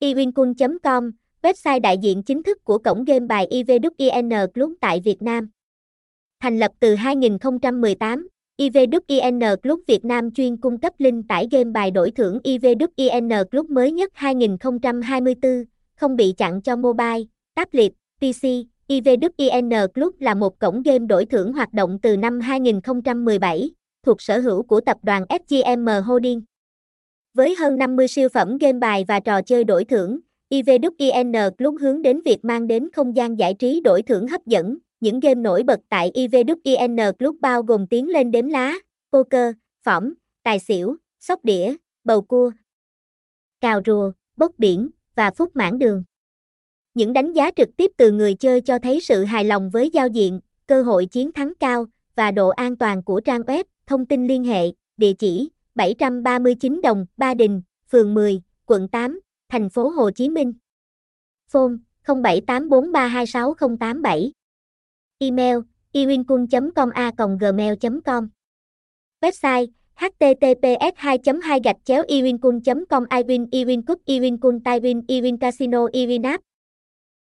iwinkun.com, website đại diện chính thức của cổng game bài IVWIN Club tại Việt Nam. Thành lập từ 2018, IVWIN Club Việt Nam chuyên cung cấp link tải game bài đổi thưởng IVWIN Club mới nhất 2024, không bị chặn cho mobile, tablet, PC. IVWIN Club là một cổng game đổi thưởng hoạt động từ năm 2017, thuộc sở hữu của tập đoàn SGM Holding. Với hơn 50 siêu phẩm game bài và trò chơi đổi thưởng, IVWIN Club hướng đến việc mang đến không gian giải trí đổi thưởng hấp dẫn. Những game nổi bật tại IVWIN Club bao gồm tiến lên đếm lá, poker, phỏng, tài xỉu, sóc đĩa, bầu cua, cào rùa, bốc biển và phút mãn đường. Những đánh giá trực tiếp từ người chơi cho thấy sự hài lòng với giao diện, cơ hội chiến thắng cao và độ an toàn của trang web. Thông tin liên hệ, địa chỉ 739 Đồng, Ba Đình, phường 10, quận 8, thành phố Hồ Chí Minh. Phone 0784326087. Email iwinkun.com a gmail.com Website https 2 2 gạch chéo iwinkun com iwin iwinkut iwinkun taiwin iwin casino iwinap